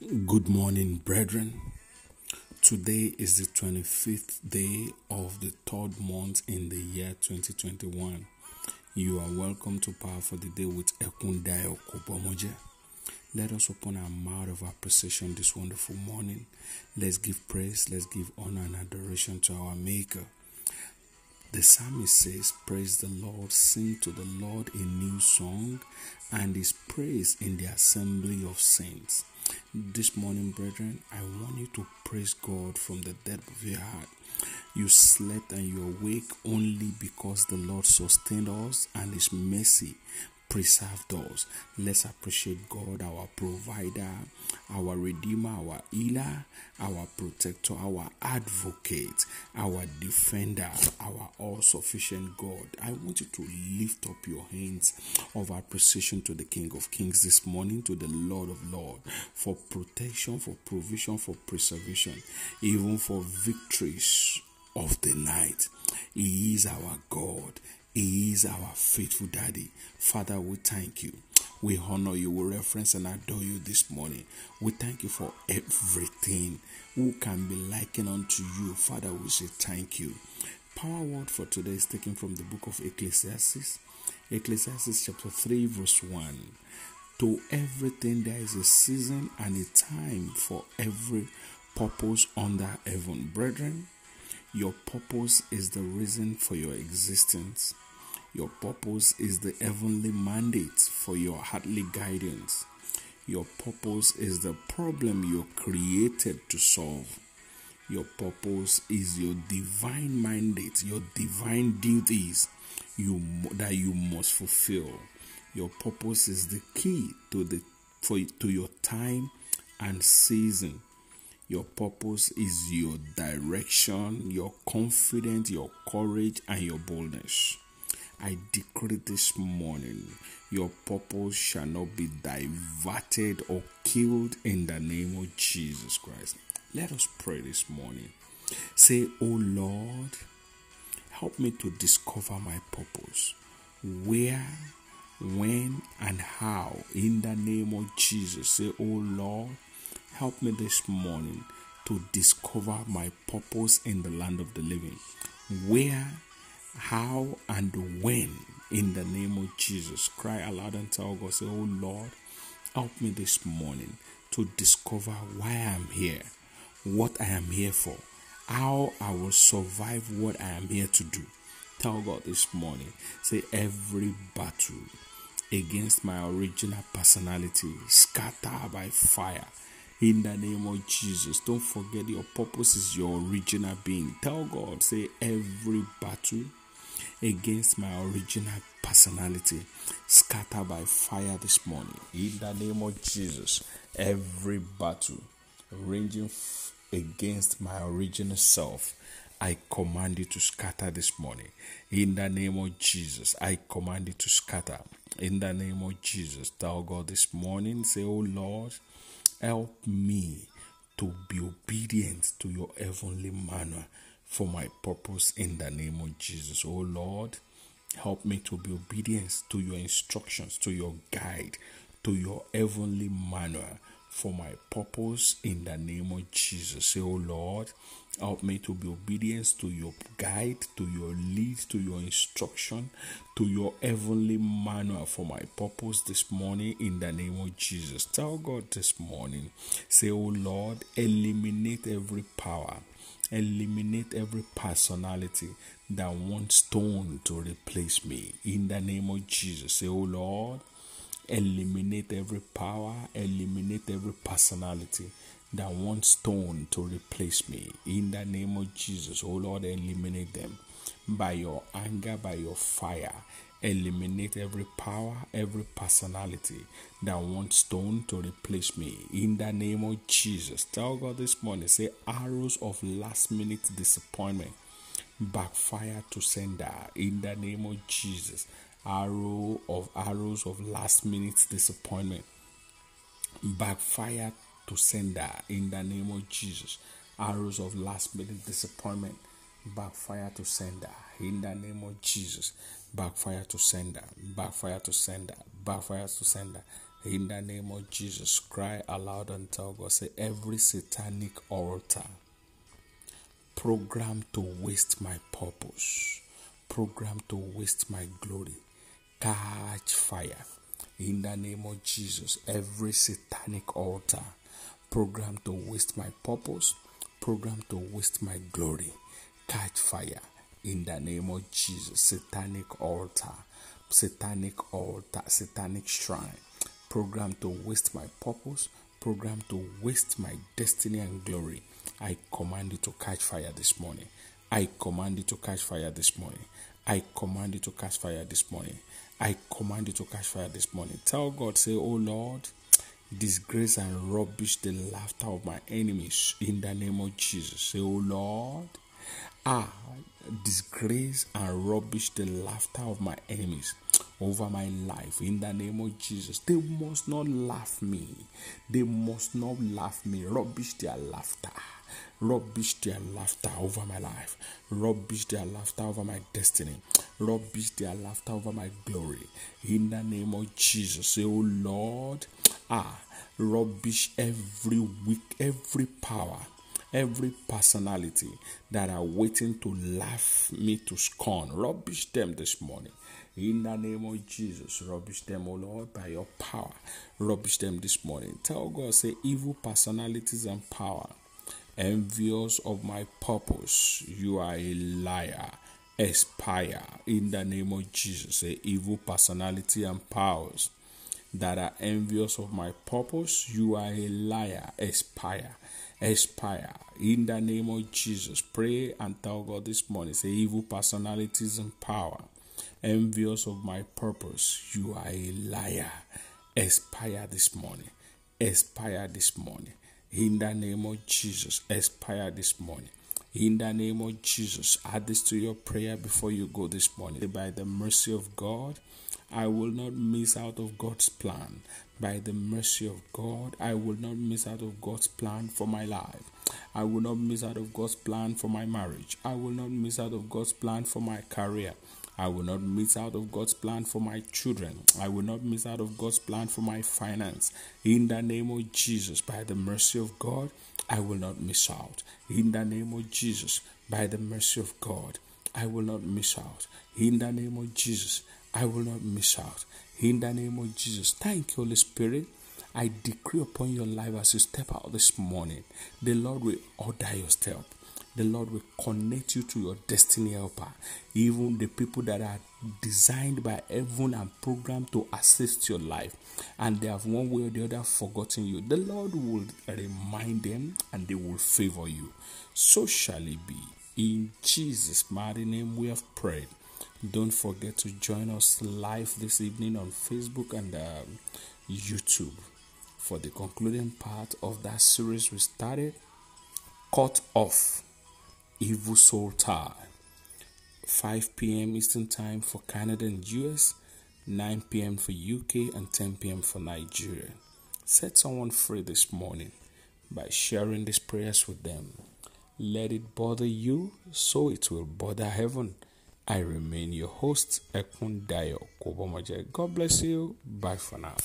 Good morning, brethren. Today is the 25th day of the third month in the year 2021. You are welcome to Power for the Day with Ekundayo Kobomoje. Let us open our mouth of appreciation this wonderful morning. Let's give praise, let's give honor and adoration to our Maker. The psalmist says, Praise the Lord, sing to the Lord a new song, and his praise in the assembly of saints. This morning, brethren, I want you to praise God from the depth of your heart. You slept and you're awake only because the Lord sustained us and His mercy preserved us. Let's appreciate God, our provider, our redeemer, our healer, our protector, our advocate, our defender, our all sufficient God. I want you to lift up your hands of appreciation to the King of Kings this morning, to the Lord of Lords, for protection, for provision, for preservation, even for victories of the night. He is our God. He is our faithful daddy. Father, we thank you. We honor you, we reference and adore you this morning. We thank you for everything. Who can be likened unto you? Father, we say thank you. Power word for today is taken from the book of Ecclesiastes, Ecclesiastes chapter 3, verse 1. To everything there is a season and a time for every purpose under heaven. Brethren, your purpose is the reason for your existence. Your purpose is the heavenly mandate for your heartly guidance. Your purpose is the problem you're created to solve. Your purpose is your divine mandate, your divine duties you that you must fulfill. Your purpose is the key to the for to your time and season. Your purpose is your direction, your confidence, your courage, and your boldness. I decree this morning your purpose shall not be diverted or killed in the name of Jesus Christ. Let us pray this morning. Say, Oh Lord, help me to discover my purpose. Where, when, and how. In the name of Jesus. Say, Oh Lord, help me this morning to discover my purpose in the land of the living. Where, how and when in the name of Jesus. Cry aloud and tell God, say, Oh Lord, help me this morning to discover why I'm here, what I am here for, how I will survive what I am here to do. Tell God this morning, say, every battle against my original personality scatter by fire in the name of Jesus. Don't forget your purpose is your original being. Tell God, say, every battle against my original personality scatter by fire this morning. In the name of Jesus, every battle ranging f- against my original self. I command you to scatter this morning. In the name of Jesus, I command you to scatter. In the name of Jesus, thou God this morning, say, Oh Lord, help me to be obedient to your heavenly manner for my purpose in the name of Jesus. Oh Lord, help me to be obedient to your instructions, to your guide, to your heavenly manner for my purpose in the name of Jesus. Say, Oh Lord, help me to be obedient to your guide, to your lead, to your instruction, to your heavenly manner for my purpose this morning in the name of Jesus. Tell God this morning, say, Oh Lord, eliminate every power eliminate every personality that wants stone to replace me. In the name of Jesus, say, Oh Lord, eliminate every power, eliminate every personality that wants stone to replace me. In the name of Jesus, oh Lord, eliminate them by your anger, by your fire. Eliminate every power, every personality that wants stone to replace me. In the name of Jesus. Tell God this morning, say arrows of last minute disappointment backfire to sender. In the name of Jesus. Arrow of arrows of last minute disappointment backfire to sender. In the name of Jesus. Arrows of last minute disappointment backfire to sender in the name of Jesus. Backfire to sender, backfire to sender, backfire to sender In the name of Jesus, cry aloud and tell God, say, every satanic altar programmed to waste my purpose, programmed to waste my glory, catch fire. In the name of Jesus, every satanic altar programmed to waste my purpose, programmed to waste my glory, catch fire. In the name of Jesus, satanic altar, satanic altar, satanic shrine programmed to waste my purpose, programmed to waste my destiny and glory. I command you to catch fire this morning. I command you to catch fire this morning. I command you to catch fire this morning. I command you to catch fire this morning. Tell God, say, Oh Lord, disgrace and rubbish the laughter of my enemies in the name of Jesus. Say, Oh Lord, ah, disgrace and rubbish the laughter of my enemies over my life in the name of Jesus. They must not laugh me. They must not laugh me. Rubbish their laughter. Rubbish their laughter over my life. Rubbish their laughter over my destiny. Rubbish their laughter over my glory. In the name of Jesus. Say, Oh Lord, ah, rubbish every weak, every power every personality that are waiting to laugh me to scorn. Rubbish them this morning. In the name of Jesus, rubbish them, O Lord, by your power. Rubbish them this morning. Tell God, say, evil personalities and power, envious of my purpose, you are a liar. Aspire in the name of Jesus. Say, evil personality and powers that are envious of my purpose, you are a liar. Aspire. Aspire in the name of Jesus. Pray and tell God this morning. Say, evil personalities and power envious of my purpose, you are a liar. Expire this morning. Expire this morning. In the name of Jesus, expire this morning. In the name of Jesus, add this to your prayer before you go this morning. By the mercy of God, I will not miss out of God's plan. By the mercy of God, I will not miss out of God's plan for my life. I will not miss out of God's plan for my marriage. I will not miss out of God's plan for my career. I will not miss out of God's plan for my children. I will not miss out of God's plan for my finance. In the name of Jesus, by the mercy of God, I will not miss out. In the name of Jesus, by the mercy of God, I will not miss out. In the name of Jesus, I will not miss out. In the name of Jesus, thank you, Holy Spirit. I decree upon your life as you step out this morning, the Lord will order your step the Lord will connect you to your destiny helper. Even the people that are designed by heaven and programmed to assist your life, and they have one way or the other forgotten you. The Lord will remind them and they will favor you. So shall it be. In Jesus' mighty name, we have prayed. Don't forget to join us live this evening on Facebook and um, YouTube for the concluding part of that series we started. Cut off Evil Soul Time. 5 p.m. Eastern Time for Canada and US, 9 p.m. for UK, and 10 p.m. for Nigeria. Set someone free this morning by sharing these prayers with them. Let it bother you so it will bother heaven. I remain your host, Ekundayo. God bless you. Bye for now.